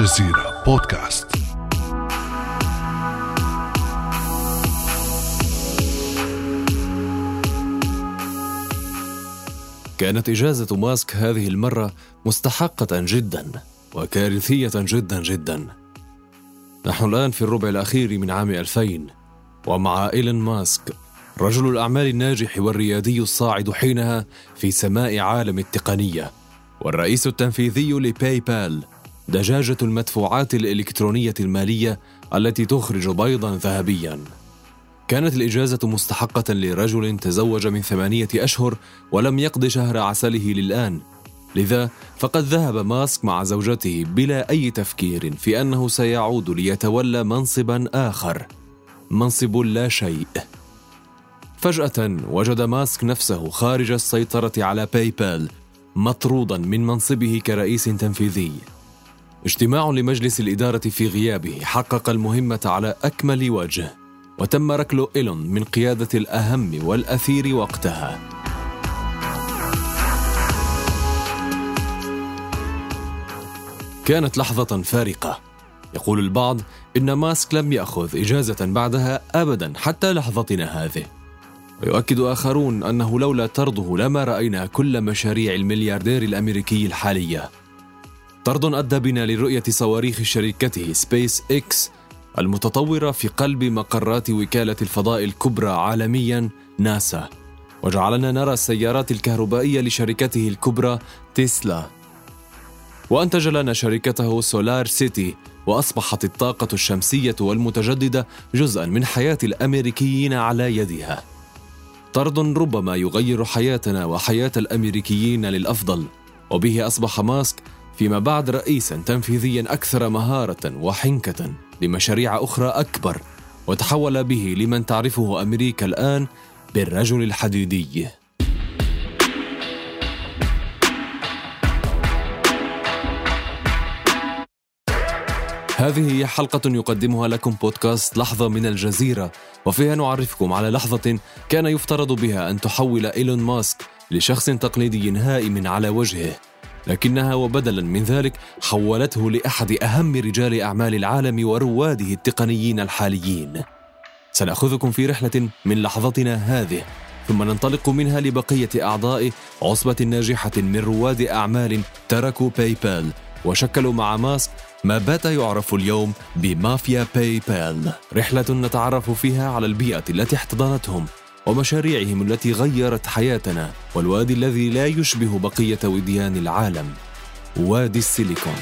الجزيرة بودكاست. كانت إجازة ماسك هذه المرة مستحقة جدا وكارثية جدا جدا. نحن الآن في الربع الأخير من عام 2000 ومع إيلون ماسك رجل الأعمال الناجح والريادي الصاعد حينها في سماء عالم التقنية والرئيس التنفيذي لباي بال دجاجة المدفوعات الإلكترونية المالية التي تخرج بيضا ذهبيا. كانت الإجازة مستحقة لرجل تزوج من ثمانية أشهر ولم يقض شهر عسله للآن. لذا فقد ذهب ماسك مع زوجته بلا أي تفكير في أنه سيعود ليتولى منصبا آخر. منصب لا شيء. فجأة وجد ماسك نفسه خارج السيطرة على باي بال مطرودا من منصبه كرئيس تنفيذي. اجتماع لمجلس الإدارة في غيابه حقق المهمة على أكمل وجه وتم ركل إيلون من قيادة الأهم والأثير وقتها. كانت لحظة فارقة. يقول البعض إن ماسك لم يأخذ إجازة بعدها أبدا حتى لحظتنا هذه. ويؤكد آخرون أنه لولا طرده لما رأينا كل مشاريع الملياردير الأمريكي الحالية. طرد أدى بنا لرؤية صواريخ شركته سبيس إكس المتطورة في قلب مقرات وكالة الفضاء الكبرى عالميا ناسا. وجعلنا نرى السيارات الكهربائية لشركته الكبرى تسلا. وأنتج لنا شركته SolarCity وأصبحت الطاقة الشمسية والمتجددة جزءا من حياة الأمريكيين على يدها. طرد ربما يغير حياتنا وحياة الأمريكيين للأفضل. وبه أصبح ماسك فيما بعد رئيسا تنفيذيا أكثر مهارة وحنكة لمشاريع أخرى أكبر وتحول به لمن تعرفه أمريكا الآن بالرجل الحديدي. هذه هي حلقة يقدمها لكم بودكاست لحظة من الجزيرة وفيها نعرفكم على لحظة كان يفترض بها أن تحول إيلون ماسك لشخص تقليدي هائم على وجهه. لكنها وبدلا من ذلك حولته لأحد أهم رجال أعمال العالم ورواده التقنيين الحاليين. سنأخذكم في رحلة من لحظتنا هذه ثم ننطلق منها لبقية أعضاء عصبة ناجحة من رواد أعمال تركوا PayPal وشكلوا مع ماسك ما بات يعرف اليوم بمافيا PayPal رحلة نتعرف فيها على البيئة التي احتضنتهم. ومشاريعهم التي غيرت حياتنا والوادي الذي لا يشبه بقية وديان العالم وادي السيليكون.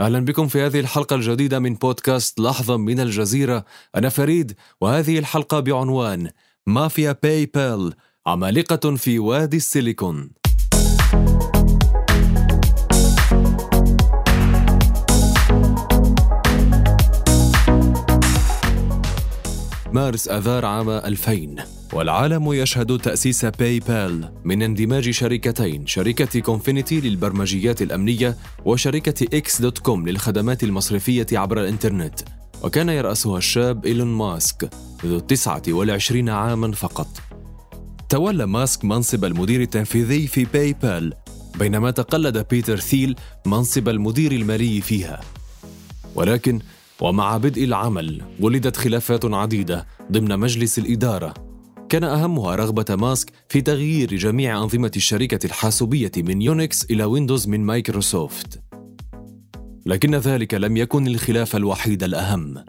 أهلا بكم في هذه الحلقة الجديدة من بودكاست لحظة من الجزيرة. أنا فريد وهذه الحلقة بعنوان مافيا PayPal عمالقة في وادي السيليكون. مارس آذار عام 2000 والعالم يشهد تأسيس PayPal من اندماج شركتين شركة Confinity للبرمجيات الأمنية وشركة X dot com للخدمات المصرفية عبر الإنترنت. وكان يرأسها الشاب إيلون ماسك ذو 29 عاما فقط. تولى ماسك منصب المدير التنفيذي في PayPal بينما تقلد بيتر ثيل منصب المدير المالي فيها. ولكن ومع بدء العمل ولدت خلافات عديدة ضمن مجلس الإدارة. كان أهمها رغبة ماسك في تغيير جميع أنظمة الشركة الحاسوبية من Unix إلى Windows من مايكروسوفت. لكن ذلك لم يكن الخلاف الوحيد الأهم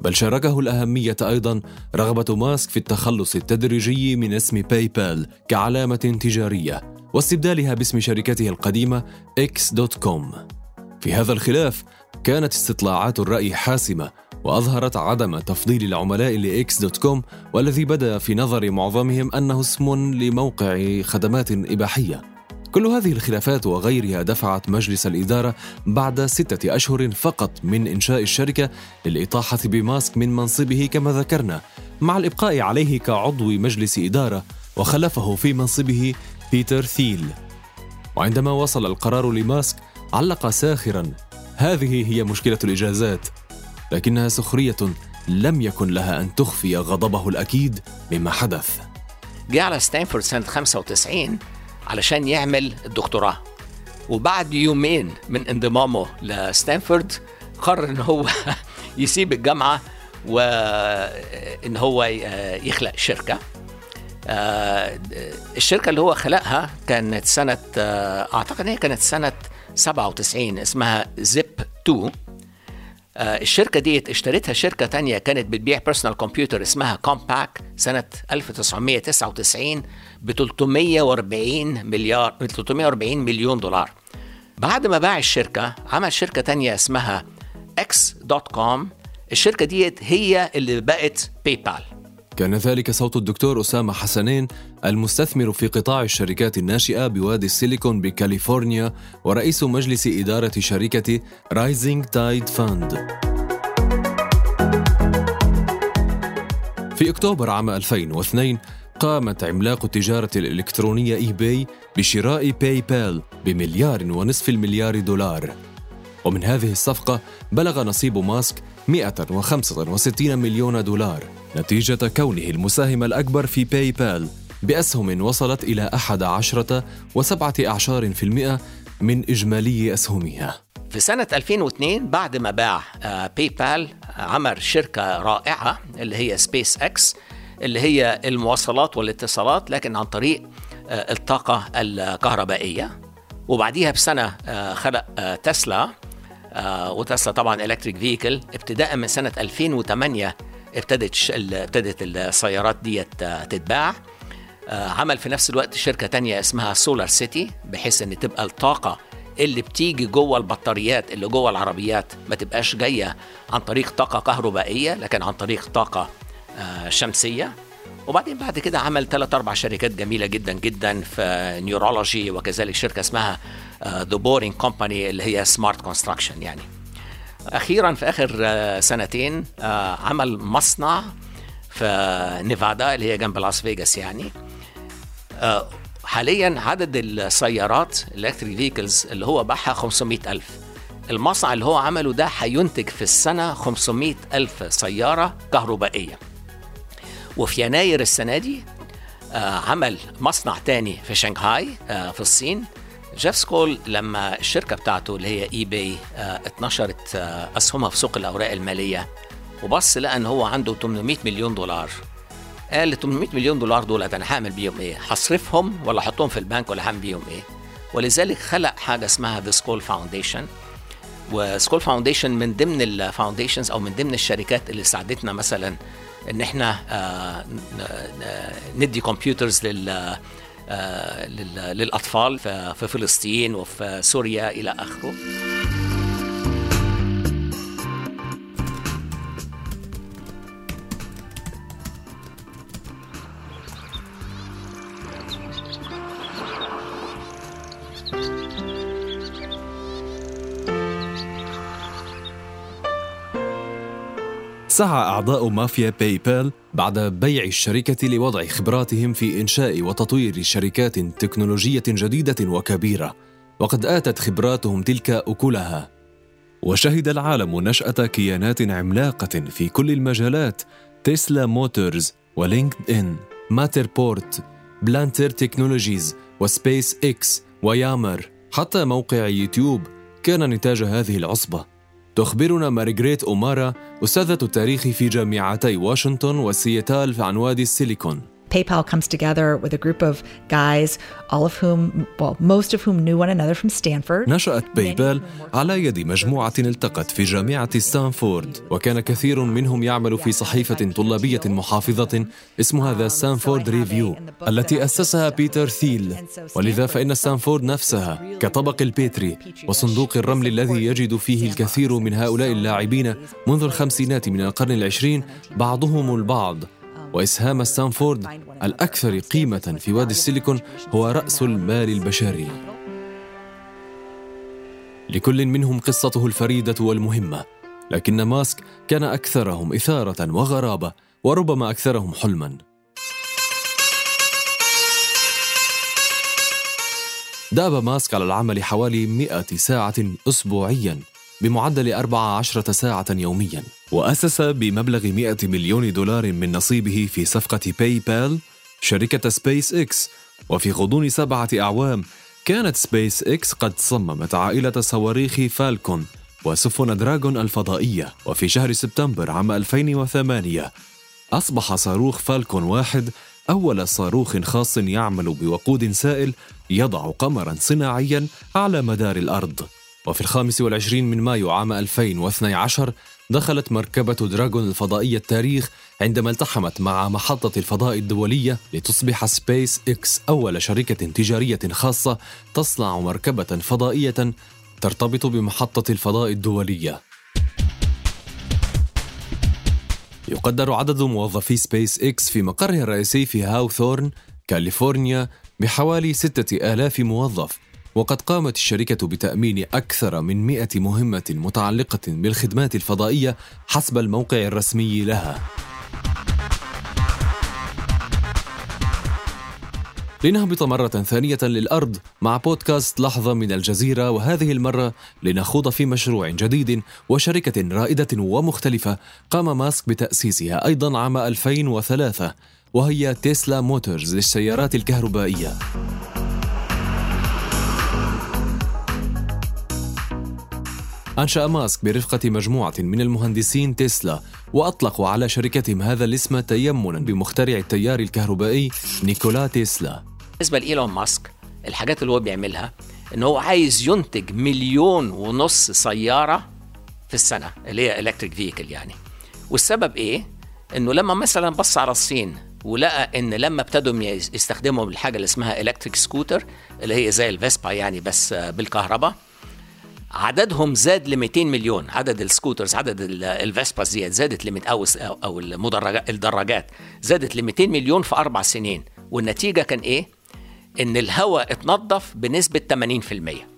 بل شاركه الأهمية أيضا رغبة ماسك في التخلص التدريجي من اسم PayPal كعلامة تجارية واستبدالها باسم شركته القديمة X dot com في هذا الخلاف كانت استطلاعات الرأي حاسمة وأظهرت عدم تفضيل العملاء ل X dot com والذي بدأ في نظر معظمهم أنه اسم لموقع خدمات إباحية. كل هذه الخلافات وغيرها دفعت مجلس الإدارة بعد ستة أشهر فقط من إنشاء الشركة للإطاحة بماسك من منصبه كما ذكرنا مع الإبقاء عليه كعضو مجلس إدارة وخلفه في منصبه بيتر ثيل. وعندما وصل القرار لماسك علق ساخرا هذه هي مشكلة الإجازات لكنها سخرية لم يكن لها أن تخفي غضبه الأكيد مما حدث. جه على ستانفورد سنة 95 علشان يعمل الدكتوراه وبعد يومين من انضمامه لستانفورد قرر إن هو يسيب الجامعة وان هو يخلق شركة. آه، الشركة اللي هو خلقها كانت سنة آه، أعتقد إن هي كانت سنة 97 اسمها زيب 2 آه، الشركة دي اشتريتها شركة تانية كانت بتبيع personal computer اسمها Compaq سنة 1999 ب 340 مليار 340 مليون دولار. بعد ما باع الشركة عمل شركة تانية اسمها X dot com الشركة دي هي اللي بقت PayPal كان ذلك صوت الدكتور أسامة حسنين المستثمر في قطاع الشركات الناشئة بوادي السيليكون بكاليفورنيا ورئيس مجلس إدارة شركة Rising Tide Fund في أكتوبر عام 2002 قامت عملاق التجارة الإلكترونية eBay بشراء PayPal بمليار ونصف المليار دولار. ومن هذه الصفقة بلغ نصيب ماسك 165 مليون دولار. نتيجة كونه المساهم الأكبر في PayPal بأسهم وصلت إلى 11 وسبعة أعشار في المئة من إجمالي أسهمها. في سنة 2002 بعد ما باع PayPal عمل شركة رائعة اللي هي سبيس إكس اللي هي المواصلات والاتصالات لكن عن طريق آه، الطاقة الكهربائية. وبعديها بسنة آه، خلق آه، Tesla و Tesla طبعا electric vehicle ابتداء من سنة 2008 ابتدت ابتدت السيارات ديت تتباع. عمل في نفس الوقت شركة تانية اسمها SolarCity بحيث إن تبقى الطاقة اللي بتيجي جوه البطاريات اللي جوه العربيات ما تبقاش جاية عن طريق طاقة كهربائية لكن عن طريق طاقة شمسية. وبعدين بعد كده عمل ثلاث أربع شركات جميلة جدا جدا في neurology وكذلك شركة اسمها The Boring Company اللي هي smart construction يعني. أخيرا في آخر آه، سنتين آه، عمل مصنع في نيفادا اللي هي جنب لاس فيغاس يعني. آه، حاليا عدد السيارات electric vehicles اللي هو باعها 500 ألف. المصنع اللي هو عمله ده هينتج في السنة 500 ألف سيارة كهربائية. وفي يناير السنة دي عمل مصنع تاني في شنغهاي في الصين. جيف سكول لما الشركة بتاعته اللي هي eBay اتنشرت آه، أسهمها في سوق الأوراق المالية وبص لقى إن هو عنده 800 مليون دولار قال ال 800 مليون دولار دول أنا هعمل بيهم إيه؟ هصرفهم ولا أحطهم في البنك ولا هعمل بيهم إيه؟ ولذلك خلق حاجة اسمها The Skoll Foundation و Skoll Foundation من ضمن ال foundations أو من ضمن الشركات اللي ساعدتنا مثلا إن إحنا آه، ندي كمبيوترز لل آه، للأطفال في فلسطين وفي سوريا إلى آخره. سعى أعضاء مافيا باي بال بعد بيع الشركة لوضع خبراتهم في إنشاء وتطوير شركات تكنولوجية جديدة وكبيرة وقد آتت خبراتهم تلك أكلها. وشهد العالم نشأة كيانات عملاقة في كل المجالات Tesla Motors ولينكد إن Matterport Palantir Technologies وسبيس إكس و Yammer. حتى موقع يوتيوب كان نتاج هذه العصبة. تخبرنا مارغريت أومارا أستاذة التاريخ في جامعتي واشنطن وسياتال عن وادي السيليكون. PayPal comes together with a group of guys, all of whom, well, most of whom knew one another from Stanford. نشأت باي بال على يد مجموعة التقت في جامعة ستانفورد وكان كثير منهم يعمل في صحيفة طلابية محافظة اسمها The Stanford Review التي أسسها بيتر ثيل ولذا فإن ستانفورد نفسها كطبق البيتري وصندوق الرمل الذي يجد فيه الكثير من هؤلاء اللاعبين منذ الخمسينات من القرن العشرين بعضهم البعض وإسهام ستانفورد الأكثر قيمة في وادي السيليكون هو رأس المال البشري. لكل منهم قصته الفريدة والمهمة لكن ماسك كان أكثرهم إثارة وغرابة وربما أكثرهم حلما. دأب ماسك على العمل حوالي 100 ساعة أسبوعياً. بمعدل 14 ساعة يومياً. وأسس بمبلغ 100 مليون دولار من نصيبه في صفقة باي بال شركة سبيس إكس وفي غضون سبعة أعوام كانت سبيس إكس قد صممت عائلة صواريخ فالكون وسفن دراغون الفضائية. وفي شهر سبتمبر عام 2008 أصبح صاروخ فالكون واحد أول صاروخ خاص يعمل بوقود سائل يضع قمرا صناعيا على مدار الأرض. وفي الخامس والعشرين من مايو عام 2012 دخلت مركبة دراغون الفضائية التاريخ عندما التحمت مع محطة الفضاء الدولية لتصبح سبيس إكس أول شركة تجارية خاصة تصنع مركبة فضائية ترتبط بمحطة الفضاء الدولية. يقدر عدد موظفي سبيس إكس في مقرها الرئيسي في هاوثورن كاليفورنيا بحوالي ستة آلاف موظف. وقد قامت الشركة بتأمين أكثر من مئة مهمة متعلقة بالخدمات الفضائية حسب الموقع الرسمي لها. لنهبط مرة ثانية للأرض مع بودكاست لحظة من الجزيرة وهذه المرة لنخوض في مشروع جديد وشركة رائدة ومختلفة قام ماسك بتأسيسها أيضا عام 2003 وهي تسلا موتورز للسيارات الكهربائية. أنشأ ماسك برفقة مجموعة من المهندسين تسلا وأطلقوا على شركتهم هذا الاسم تيمنا بمخترع التيار الكهربائي نيكولا تسلا. بالنسبة لإيلون ماسك الحاجات اللي هو بيعملها إن هو عايز ينتج مليون ونص سيارة في السنة اللي هي electric vehicle يعني. والسبب إيه؟ إنه لما مثلا بص على الصين ولقى إن لما ابتدوا يستخدموا الحاجة اللي اسمها electric scooter اللي هي زي الفيسبا يعني بس بالكهرباء عددهم زاد ل 200 مليون. عدد ال scooters عدد الفيسبا زياد زادت ل أو أو المدرجات الدراجات زادت ل 200 مليون في أربع سنين. والنتيجة كان إيه؟ إن الهواء اتنظف بنسبة 80%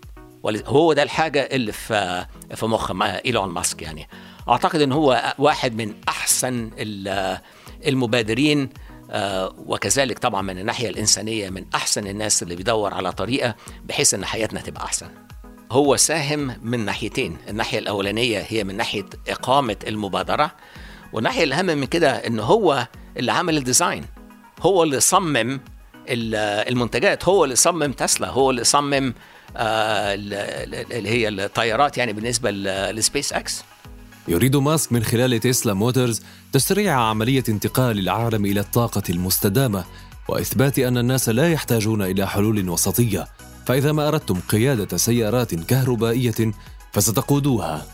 هو ده الحاجة اللي في في مخ إيلون ماسك يعني. أعتقد إن هو واحد من أحسن المبادرين وكذلك طبعا من الناحية الإنسانية من أحسن الناس اللي بيدور على طريقة بحيث إن حياتنا تبقى أحسن. هو ساهم من ناحيتين. الناحية الأولانية هي من ناحية إقامة المبادرة والناحية الأهم من كده إن هو اللي عمل ال design. هو اللي صمم المنتجات هو اللي صمم تسلا هو اللي صمم اللي هي الطيارات يعني بالنسبة لسبيس إكس. يريد ماسك من خلال Tesla Motors تسريع عملية انتقال العالم إلى الطاقة المستدامة وإثبات أن الناس لا يحتاجون إلى حلول وسطية. فإذا ما أردتم قيادة سيارات كهربائية فستقودوها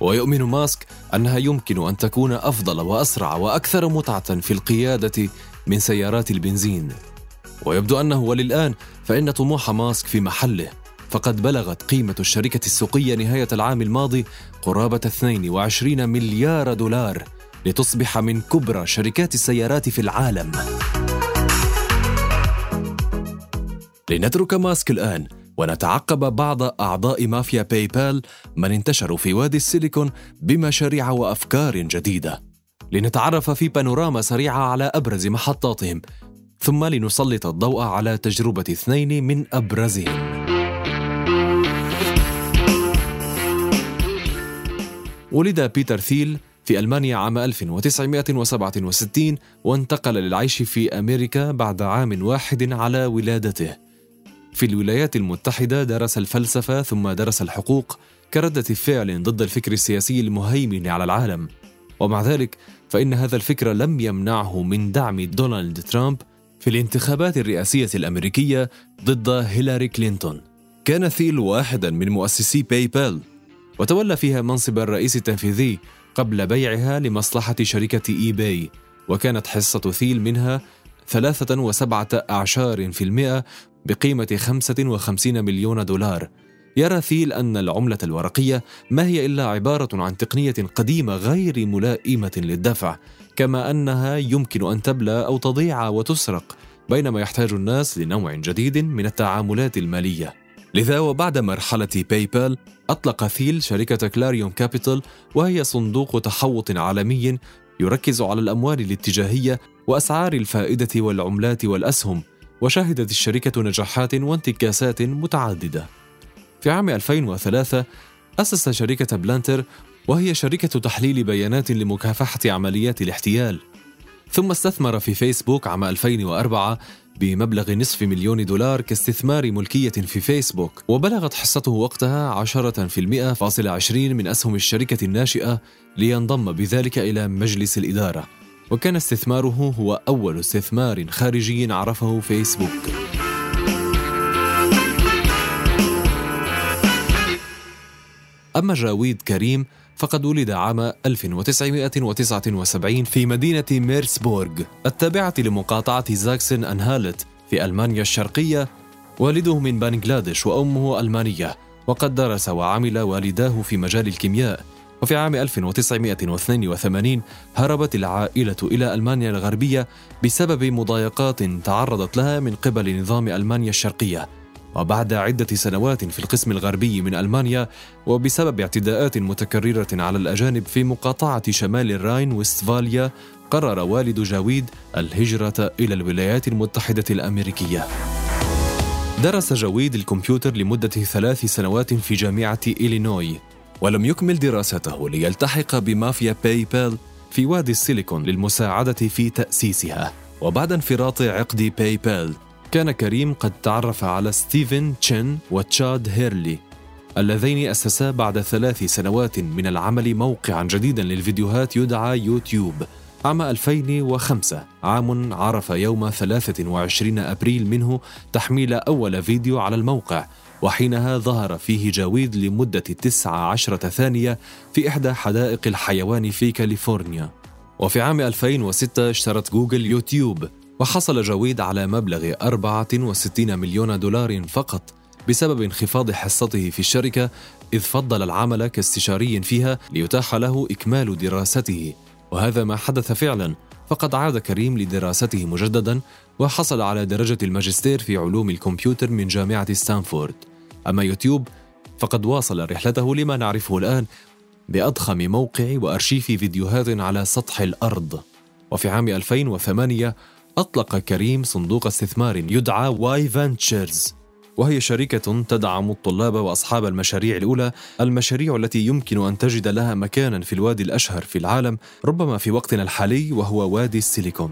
ويؤمن ماسك أنها يمكن أن تكون أفضل وأسرع وأكثر متعة في القيادة من سيارات البنزين ويبدو أنه وللآن فإن طموح ماسك في محله فقد بلغت قيمة الشركة السوقية نهاية العام الماضي قرابة 22 مليار دولار لتصبح من كبرى شركات السيارات في العالم. لنترك ماسك الآن ونتعقب بعض أعضاء مافيا باي بال من انتشروا في وادي السيليكون بمشاريع وأفكار جديدة. لنتعرف في بانوراما سريعة على أبرز محطاتهم ثم لنسلط الضوء على تجربة اثنين من أبرزهم. ولد بيتر ثيل في ألمانيا عام 1967 وانتقل للعيش في أمريكا بعد عام واحد على ولادته. في الولايات المتحدة درس الفلسفة ثم درس الحقوق كردة فعل ضد الفكر السياسي المهيمن على العالم. ومع ذلك فإن هذا الفكر لم يمنعه من دعم دونالد ترامب في الانتخابات الرئاسية الأمريكية ضد هيلاري كلينتون كان ثيل واحدا من مؤسسي باي بال وتولى فيها منصب الرئيس التنفيذي قبل بيعها لمصلحة شركة إي باي وكانت حصة ثيل منها ثلاثة وسبعة أعشار في المئة بقيمة 55 مليون دولار. يرى ثيل أن العملة الورقية ما هي إلا عبارة عن تقنية قديمة غير ملائمة للدفع كما أنها يمكن أن تبلى أو تضيع وتسرق بينما يحتاج الناس لنوع جديد من التعاملات المالية. لذا وبعد مرحلة باي بال أطلق ثيل شركة كلاريون كابيتال وهي صندوق تحوط عالمي يركز على الأموال الاتجاهية وأسعار الفائدة والعملات والأسهم. وشهدت الشركة نجاحات وانتكاسات متعددة. في عام 2003 أسس شركة بالانتير وهي شركة تحليل بيانات لمكافحة عمليات الاحتيال. ثم استثمر في فيسبوك عام 2004 بمبلغ نصف مليون دولار كاستثمار ملكية في فيسبوك وبلغت حصته وقتها 10% فاصل 20 من أسهم الشركة الناشئة لينضم بذلك إلى مجلس الإدارة. وكان استثماره هو أول استثمار خارجي عرفه فيسبوك. أما جاويد كريم فقد ولد عام 1979 في مدينة ميرسبورغ التابعة لمقاطعة زاكسن أنهالت في ألمانيا الشرقية. والده من بنغلاديش وأمه ألمانية وقد درس وعمل والداه في مجال الكيمياء. وفي عام 1982 هربت العائلة إلى ألمانيا الغربية بسبب مضايقات تعرضت لها من قبل نظام ألمانيا الشرقية. وبعد عدة سنوات في القسم الغربي من ألمانيا وبسبب اعتداءات متكررة على الأجانب في مقاطعة شمال الراين وستفاليا قرر والد جاويد الهجرة إلى الولايات المتحدة الأمريكية. درس جاويد الكمبيوتر لمدة ثلاث سنوات في جامعة إلينوي. ولم يكمل دراسته ليلتحق بمافيا باي بال في وادي السيليكون للمساعدة في تأسيسها. وبعد انفراط عقد باي بال كان كريم قد تعرف على ستيفن تشين وتشاد هيرلي اللذين أسسا بعد ثلاث سنوات من العمل موقعا جديدا للفيديوهات يدعى يوتيوب. عام 2005 عام عرف يوم 23 أبريل منه تحميل أول فيديو على الموقع. وحينها ظهر فيه جاويد لمدة 19 ثانية في إحدى حدائق الحيوان في كاليفورنيا. وفي عام 2006 اشترت جوجل يوتيوب وحصل جاويد على مبلغ 64 مليون دولار فقط بسبب انخفاض حصته في الشركة إذ فضل العمل كاستشاري فيها ليتاح له إكمال دراسته. وهذا ما حدث فعلا فقد عاد كريم لدراسته مجددا وحصل على درجة الماجستير في علوم الكمبيوتر من جامعة ستانفورد. أما يوتيوب فقد واصل رحلته لما نعرفه الآن بأضخم موقع وأرشيف فيديوهات على سطح الأرض. وفي عام 2008 أطلق كريم صندوق استثمار يدعى واي فانتشرز. وهي شركة تدعم الطلاب وأصحاب المشاريع الأولى المشاريع التي يمكن أن تجد لها مكانا في الوادي الأشهر في العالم ربما في وقتنا الحالي وهو وادي السيليكون.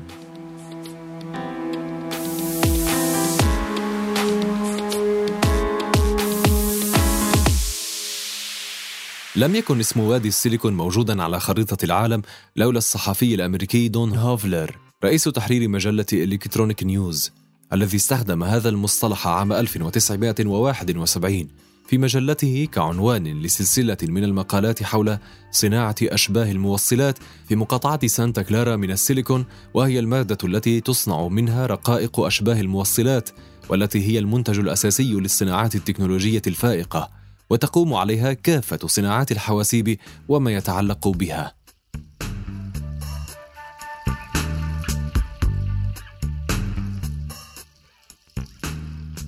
لم يكن اسم وادي السيليكون موجودا على خريطة العالم لولا الصحفي الأمريكي دون هوفلر رئيس تحرير مجلة إلكترونيك نيوز الذي استخدم هذا المصطلح عام 1971 في مجلته كعنوان لسلسلة من المقالات حول صناعة أشباه الموصلات في مقاطعة سانتا كلارا من السيليكون وهي المادة التي تصنع منها رقائق أشباه الموصلات والتي هي المنتج الأساسي للصناعات التكنولوجية الفائقة. وتقوم عليها كافة صناعات الحواسيب وما يتعلق بها.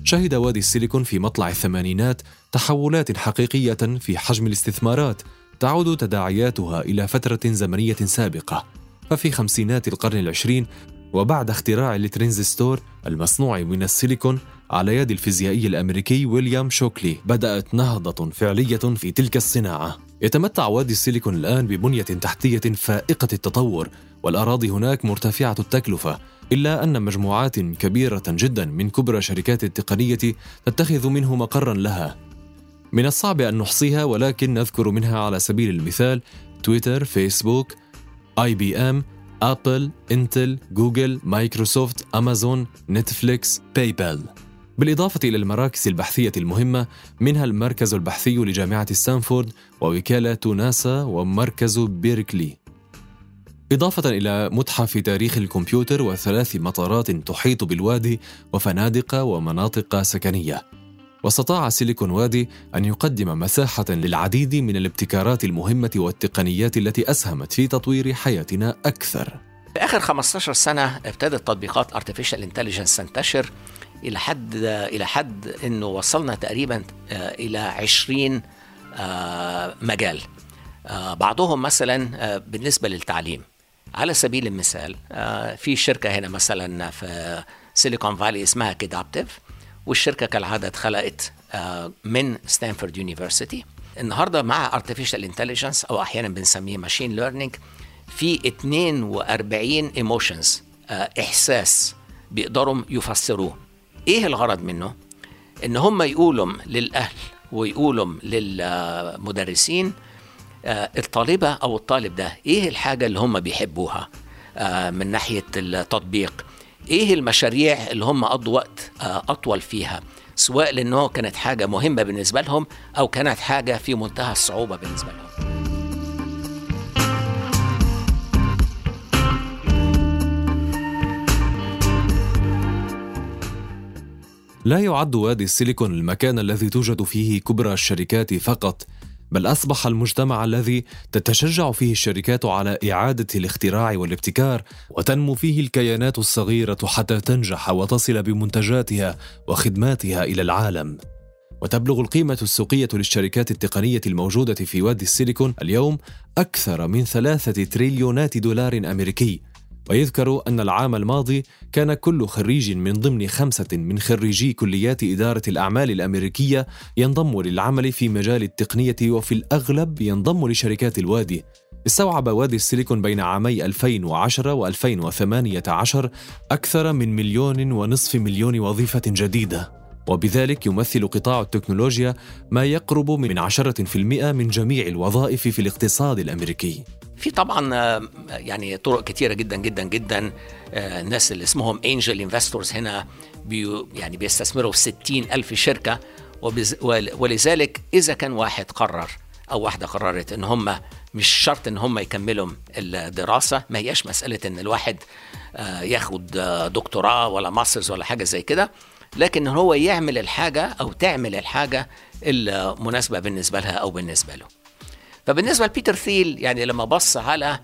شهد وادي السيليكون في مطلع الثمانينات تحولات حقيقية في حجم الاستثمارات تعود تداعياتها إلى فترة زمنية سابقة. ففي خمسينات القرن العشرين وبعد اختراع الترانزستور المصنوع من السيليكون على يد الفيزيائي الأمريكي ويليام شوكلي بدأت نهضة فعلية في تلك الصناعة. يتمتع وادي السيليكون الآن ببنية تحتية فائقة التطور والأراضي هناك مرتفعة التكلفة إلا أن مجموعات كبيرة جدا من كبرى شركات التقنية تتخذ منه مقرا لها. من الصعب أن نحصيها ولكن نذكر منها على سبيل المثال تويتر، فيسبوك، آي بي إم آبل إنتل جوجل مايكروسوفت أمازون نتفليكس باي بال. بالإضافة إلى المراكز البحثية المهمة منها المركز البحثي لجامعة ستانفورد ووكالة ناسا ومركز بيركلي. إضافة إلى متحف تاريخ الكمبيوتر وثلاث مطارات تحيط بالوادي وفنادق ومناطق سكنية. واستطاع سيليكون وادي أن يقدم مساحة للعديد من الابتكارات المهمة والتقنيات التي أسهمت في تطوير حياتنا أكثر. في آخر 15 سنة ابتدت تطبيقات Artificial Intelligence تنتشر إلى حد إلى حد إنه وصلنا تقريبا آه، إلى 20 آه، مجال. آه، بعضهم مثلا بالنسبة للتعليم. على سبيل المثال في شركة هنا مثلا في سيليكون فالي اسمها كيدابتيف والشركة كالعادة اتخلقت من ستانفورد university النهارده مع artificial intelligence أو أحيانا بنسميه machine learning في 42 emotions إحساس بيقدروا يفسروه. إيه الغرض منه؟ إن هم يقولوا للأهل ويقولوا للمدرسين آه، الطالبة أو الطالب ده إيه الحاجة اللي هم بيحبوها؟ آه، من ناحية التطبيق. إيه المشاريع اللي هم قضوا وقت آه، أطول فيها؟ سواء لأنه كانت حاجة مهمة بالنسبة لهم أو كانت حاجة في منتهى الصعوبة بالنسبة لهم. لا يعد وادي السيليكون المكان الذي توجد فيه كبرى الشركات فقط بل أصبح المجتمع الذي تتشجع فيه الشركات على إعادة الاختراع والابتكار وتنمو فيه الكيانات الصغيرة حتى تنجح وتصل بمنتجاتها وخدماتها إلى العالم. وتبلغ القيمة السوقية للشركات التقنية الموجودة في وادي السيليكون اليوم أكثر من ثلاثة تريليونات دولار أمريكي. ويذكر أن العام الماضي كان كل خريج من ضمن خمسة من خريجي كليات إدارة الأعمال الأمريكية ينضم للعمل في مجال التقنية وفي الأغلب ينضم لشركات الوادي. استوعب وادي السيليكون بين عامي 2010 و 2018 أكثر من مليون ونصف مليون وظيفة جديدة. وبذلك يمثل قطاع التكنولوجيا ما يقرب من 10% من جميع الوظائف في الاقتصاد الأمريكي. في طبعا آه، يعني طرق كتيرة جدا جدا جدا آه، الناس اللي اسمهم angel investors هنا بيو يعني بيستثمروا في 60 ألف شركة ولذلك إذا كان واحد قرر أو واحدة قررت إن هم مش شرط إن هم يكملوا الدراسة ما هياش مسألة إن الواحد آه، ياخد دكتوراه ولا masters ولا حاجة زي كده. لكن هو يعمل الحاجة أو تعمل الحاجة المناسبة بالنسبة لها أو بالنسبة له. فبالنسبة لبيتر ثيل يعني لما بص على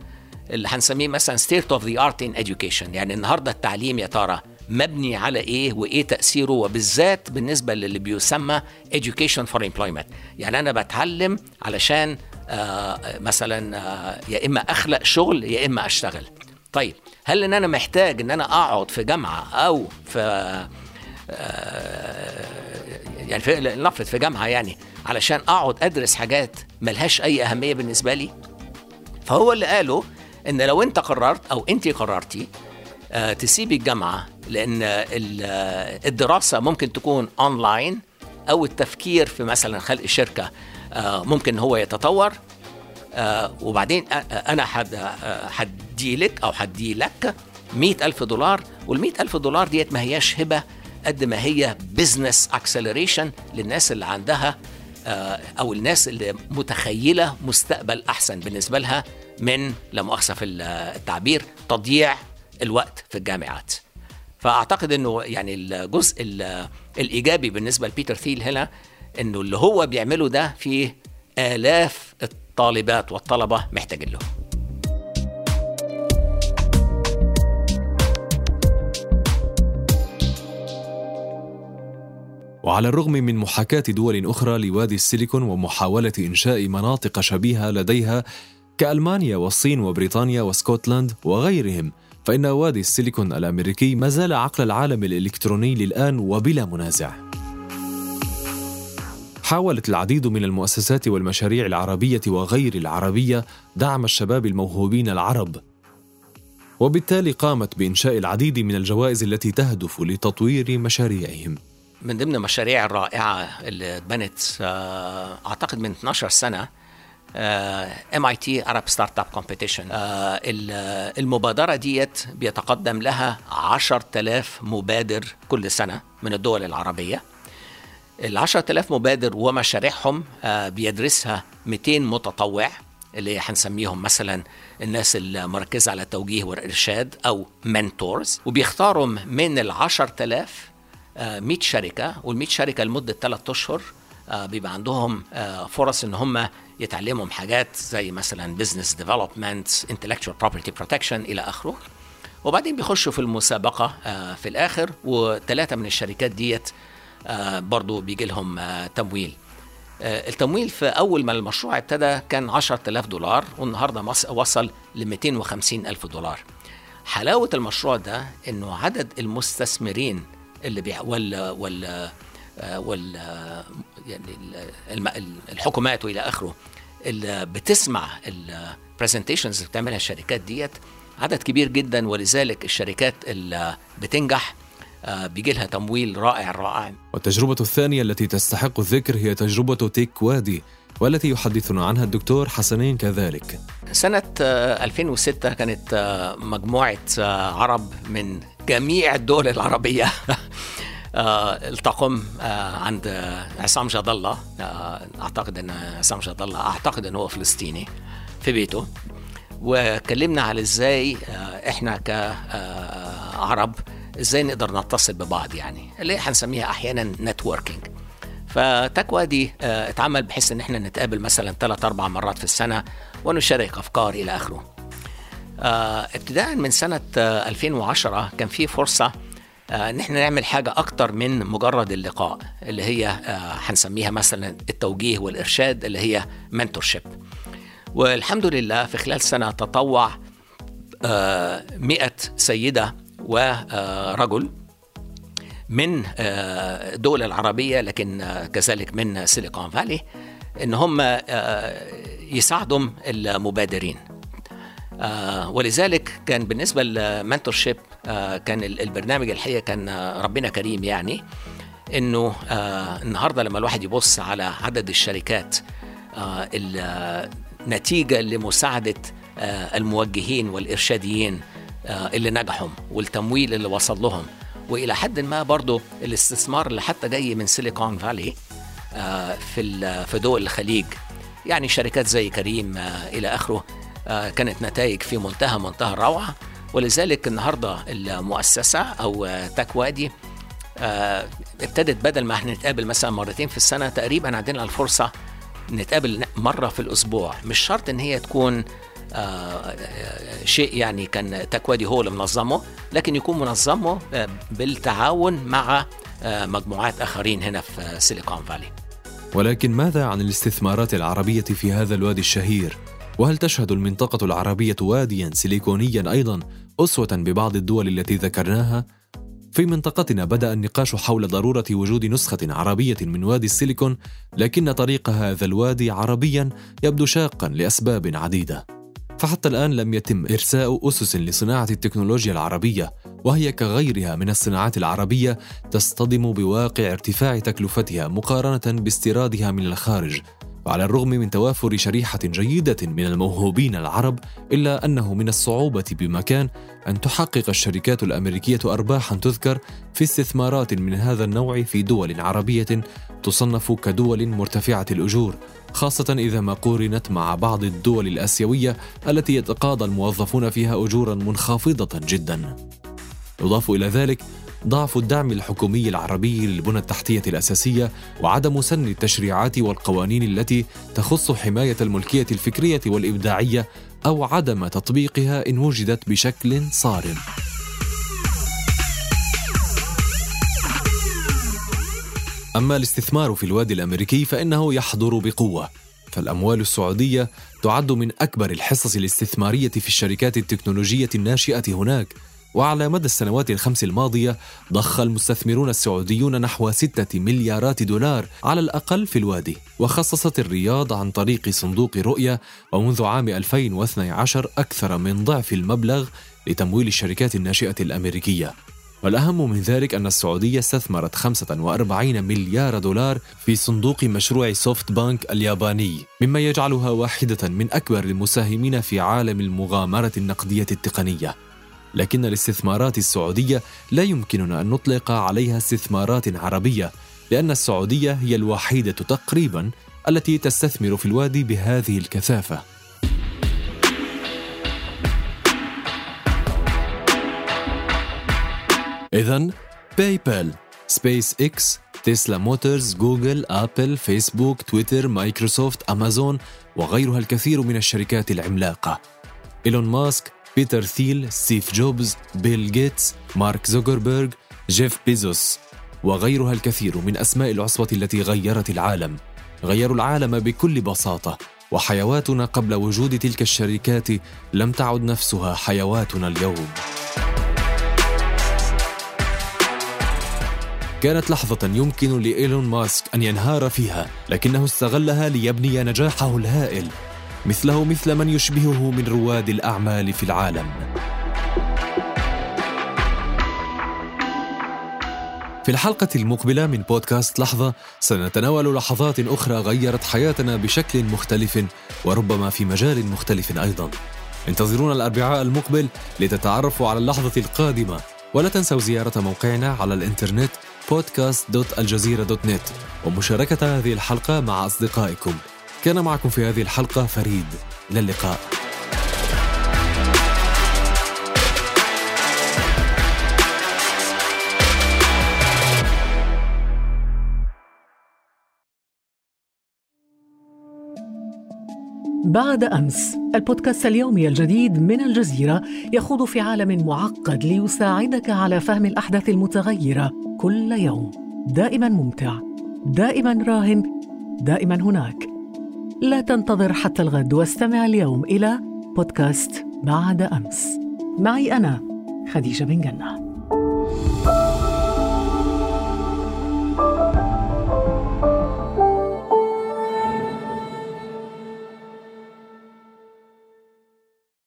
اللي هنسميه مثلا state of the art in education يعني النهارده التعليم يا ترى مبني على إيه وإيه تأثيره وبالذات بالنسبة للي بيسمى education for employment. يعني أنا بتعلم علشان آه مثلا آه يا إما أخلق شغل يا إما أشتغل. طيب هل إن أنا محتاج إن أنا أقعد في جامعة أو في يعني في نفرض في جامعة يعني علشان أقعد أدرس حاجات ملهاش أي أهمية بالنسبة لي. فهو اللي قاله إن لو أنت قررت أو أنت قررتي آه تسيبي الجامعة لأن الدراسة ممكن تكون اونلاين أو التفكير في مثلا خلق شركة آه ممكن هو يتطور. آه وبعدين أنا حدي لك أو حدي لك مئة ألف دولار والمئة ألف دولار ديت ما هياش هبة قد ما هي business acceleration للناس اللي عندها آه، أو الناس اللي متخيلة مستقبل أحسن بالنسبة لها من لا مؤاخذة في التعبير تضييع الوقت في الجامعات. فأعتقد إنه يعني الجزء الإيجابي بالنسبة لبيتر ثيل هنا إنه اللي هو بيعمله ده في آلاف الطالبات والطلبة محتاجين له. وعلى الرغم من محاكاة دول أخرى لوادي السيليكون ومحاولة إنشاء مناطق شبيهة لديها كألمانيا والصين وبريطانيا وسكوتلاند وغيرهم فإن وادي السيليكون الأمريكي ما زال عقل العالم الإلكتروني للآن وبلا منازع. حاولت العديد من المؤسسات والمشاريع العربية وغير العربية دعم الشباب الموهوبين العرب. وبالتالي قامت بإنشاء العديد من الجوائز التي تهدف لتطوير مشاريعهم. من ضمن المشاريع الرائعة اللي اتبنت آه، أعتقد من 12 سنة MIT Arab startup competition المبادرة ديت بيتقدم لها 10000 مبادر كل سنة من الدول العربية. ال 10000 مبادر ومشاريعهم آه، بيدرسها 200 متطوع اللي هنسميهم مثلا الناس المركزة على التوجيه والإرشاد أو mentors وبيختاروا من ال 10000 100 شركة وال 100 شركة لمدة 3 أشهر آه، بيبقى عندهم آه، فرص إن هم يتعلموا حاجات زي مثلا business development intellectual property protection إلى آخره. وبعدين بيخشوا في المسابقة آه، في الآخر وثلاثه من الشركات ديت برضو بيجي لهم تمويل. التمويل في أول ما المشروع ابتدى كان 10000 دولار والنهاردة وصل ل 250 ألف دولار. حلاوة المشروع ده إنه عدد المستثمرين اللي بيع وال وال وال يعني الحكومات وإلى آخره اللي بتسمع البرزنتيشنز اللي بتعملها الشركات ديت عدد كبير جدا ولذلك الشركات اللي بتنجح آه، بيجي لها تمويل رائع رائع. والتجربة الثانية التي تستحق الذكر هي تجربة تيك وادي والتي يحدثنا عنها الدكتور حسنين كذلك. سنة 2006 آه، كانت آه، مجموعة عرب من جميع الدول العربية. التقم آه عند عصام جاد الله آه أعتقد إن عصام جاد الله أعتقد إن هو فلسطيني في بيته. وكلمنا على إزاي آه إحنا كعرب آه، إزاي نقدر نتصل ببعض يعني. اللي هنسميها أحيانا نتوركينج فتكوى دي آه اتعمل بحيث إن إحنا نتقابل مثلا ثلاث أربع مرات في السنة ونشارك أفكار إلى آخره. آه ابتداء من سنة آه 2010 كان في فرصة آه، إن إحنا نعمل حاجة أكتر من مجرد اللقاء اللي هي آه، هنسميها مثلا التوجيه والإرشاد اللي هي منتورشيب والحمد لله في خلال سنة تطوع 100 آه، سيدة ورجل من الدول العربية لكن كذلك من سيليكون فالي إن هم يساعدوا المبادرين. ولذلك كان بالنسبة للمنتورشيب آه، كان البرنامج الحقيقة كان آه، ربنا كريم يعني إنه آه، النهارده لما الواحد يبص على عدد الشركات النتيجه لمساعدة الموجهين والإرشاديين اللي نجحوا والتمويل اللي وصل لهم. وإلى حد ما برضه الاستثمار اللي حتى جاي من سيليكون فالي في في دول الخليج. يعني شركات زي كريم إلى آخره. كانت نتائج في منتهى منتهى الروعة. ولذلك النهارده المؤسسة أو تاك وادي آه، ابتدت بدل ما إحنا نتقابل مثلا مرتين في السنة تقريبا عندنا الفرصة نتقابل مرة في الأسبوع. مش شرط إن هي تكون آه شيء يعني كان تاكوادي هو اللي منظمه لكن يكون منظمه آه بالتعاون مع آه مجموعات آخرين هنا في سيليكون فالي. ولكن ماذا عن الاستثمارات العربية في هذا الوادي الشهير؟ وهل تشهد المنطقة العربية واديا سيليكونيا أيضا أسوة ببعض الدول التي ذكرناها في منطقتنا بدأ النقاش حول ضرورة وجود نسخة عربية من وادي السيليكون، لكن طريق هذا الوادي عربيا يبدو شاقا لأسباب عديدة. فحتى الآن لم يتم إرساء أسس لصناعة التكنولوجيا العربية، وهي كغيرها من الصناعات العربية تصطدم بواقع ارتفاع تكلفتها مقارنة باستيرادها من الخارج، وعلى الرغم من توافر شريحة جيدة من الموهوبين العرب إلا أنه من الصعوبة بمكان أن تحقق الشركات الأمريكية أرباحا تذكر في استثمارات من هذا النوع في دول عربية تصنف كدول مرتفعة الأجور خاصة إذا ما قورنت مع بعض الدول الآسيوية التي يتقاضى الموظفون فيها أجورا منخفضة جدا. يضاف إلى ذلك ضعف الدعم الحكومي العربي للبنى التحتية الأساسية وعدم سن التشريعات والقوانين التي تخص حماية الملكية الفكرية والإبداعية أو عدم تطبيقها إن وجدت بشكل صارم. أما الاستثمار في الوادي الأمريكي فإنه يحضر بقوة فالأموال السعودية تعد من أكبر الحصص الاستثمارية في الشركات التكنولوجية الناشئة هناك وعلى مدى السنوات الخمس الماضية ضخ المستثمرون السعوديون نحو ستة مليارات دولار على الأقل في الوادي وخصصت الرياض عن طريق صندوق رؤية ومنذ عام 2012 أكثر من ضعف المبلغ لتمويل الشركات الناشئة الأمريكية. والأهم من ذلك أن السعودية استثمرت 45 مليار دولار في صندوق مشروع سوفت بانك الياباني مما يجعلها واحدة من أكبر المساهمين في عالم المغامرة النقدية التقنية. لكن الاستثمارات السعودية لا يمكننا أن نطلق عليها استثمارات عربية لأن السعودية هي الوحيدة تقريبا التي تستثمر في الوادي بهذه الكثافة. إذا باي بال سبيس إكس تسلا موتورز جوجل أبل فيسبوك تويتر مايكروسوفت أمازون وغيرها الكثير من الشركات العملاقة. إيلون ماسك بيتر ثيل ستيف جوبز بيل جيتس مارك زوكربيرغ جيف بيزوس وغيرها الكثير من أسماء العصبة التي غيرت العالم. غيروا العالم بكل بساطة وحيواتنا قبل وجود تلك الشركات لم تعد نفسها حيواتنا اليوم. كانت لحظة يمكن لإيلون ماسك أن ينهار فيها لكنه استغلها ليبني نجاحه الهائل. مثله مثل من يشبهه من رواد الأعمال في العالم. في الحلقة المقبلة من بودكاست لحظة سنتناول لحظات أخرى غيرت حياتنا بشكل مختلف وربما في مجال مختلف أيضا. انتظرونا الأربعاء المقبل لتتعرفوا على اللحظة القادمة. ولا تنسوا زيارة موقعنا على الإنترنت podcast.aljazeera.net ومشاركة هذه الحلقة مع أصدقائكم. كان معكم في هذه الحلقة فريد. إلى اللقاء بعد أمس البودكاست اليومي الجديد من الجزيرة يخوض في عالم معقد ليساعدك على فهم الأحداث المتغيرة كل يوم. دائما ممتع دائما راهن دائما هناك. لا تنتظر حتى الغد واستمع اليوم إلى بودكاست بعد أمس. معي أنا خديجة بن جنة.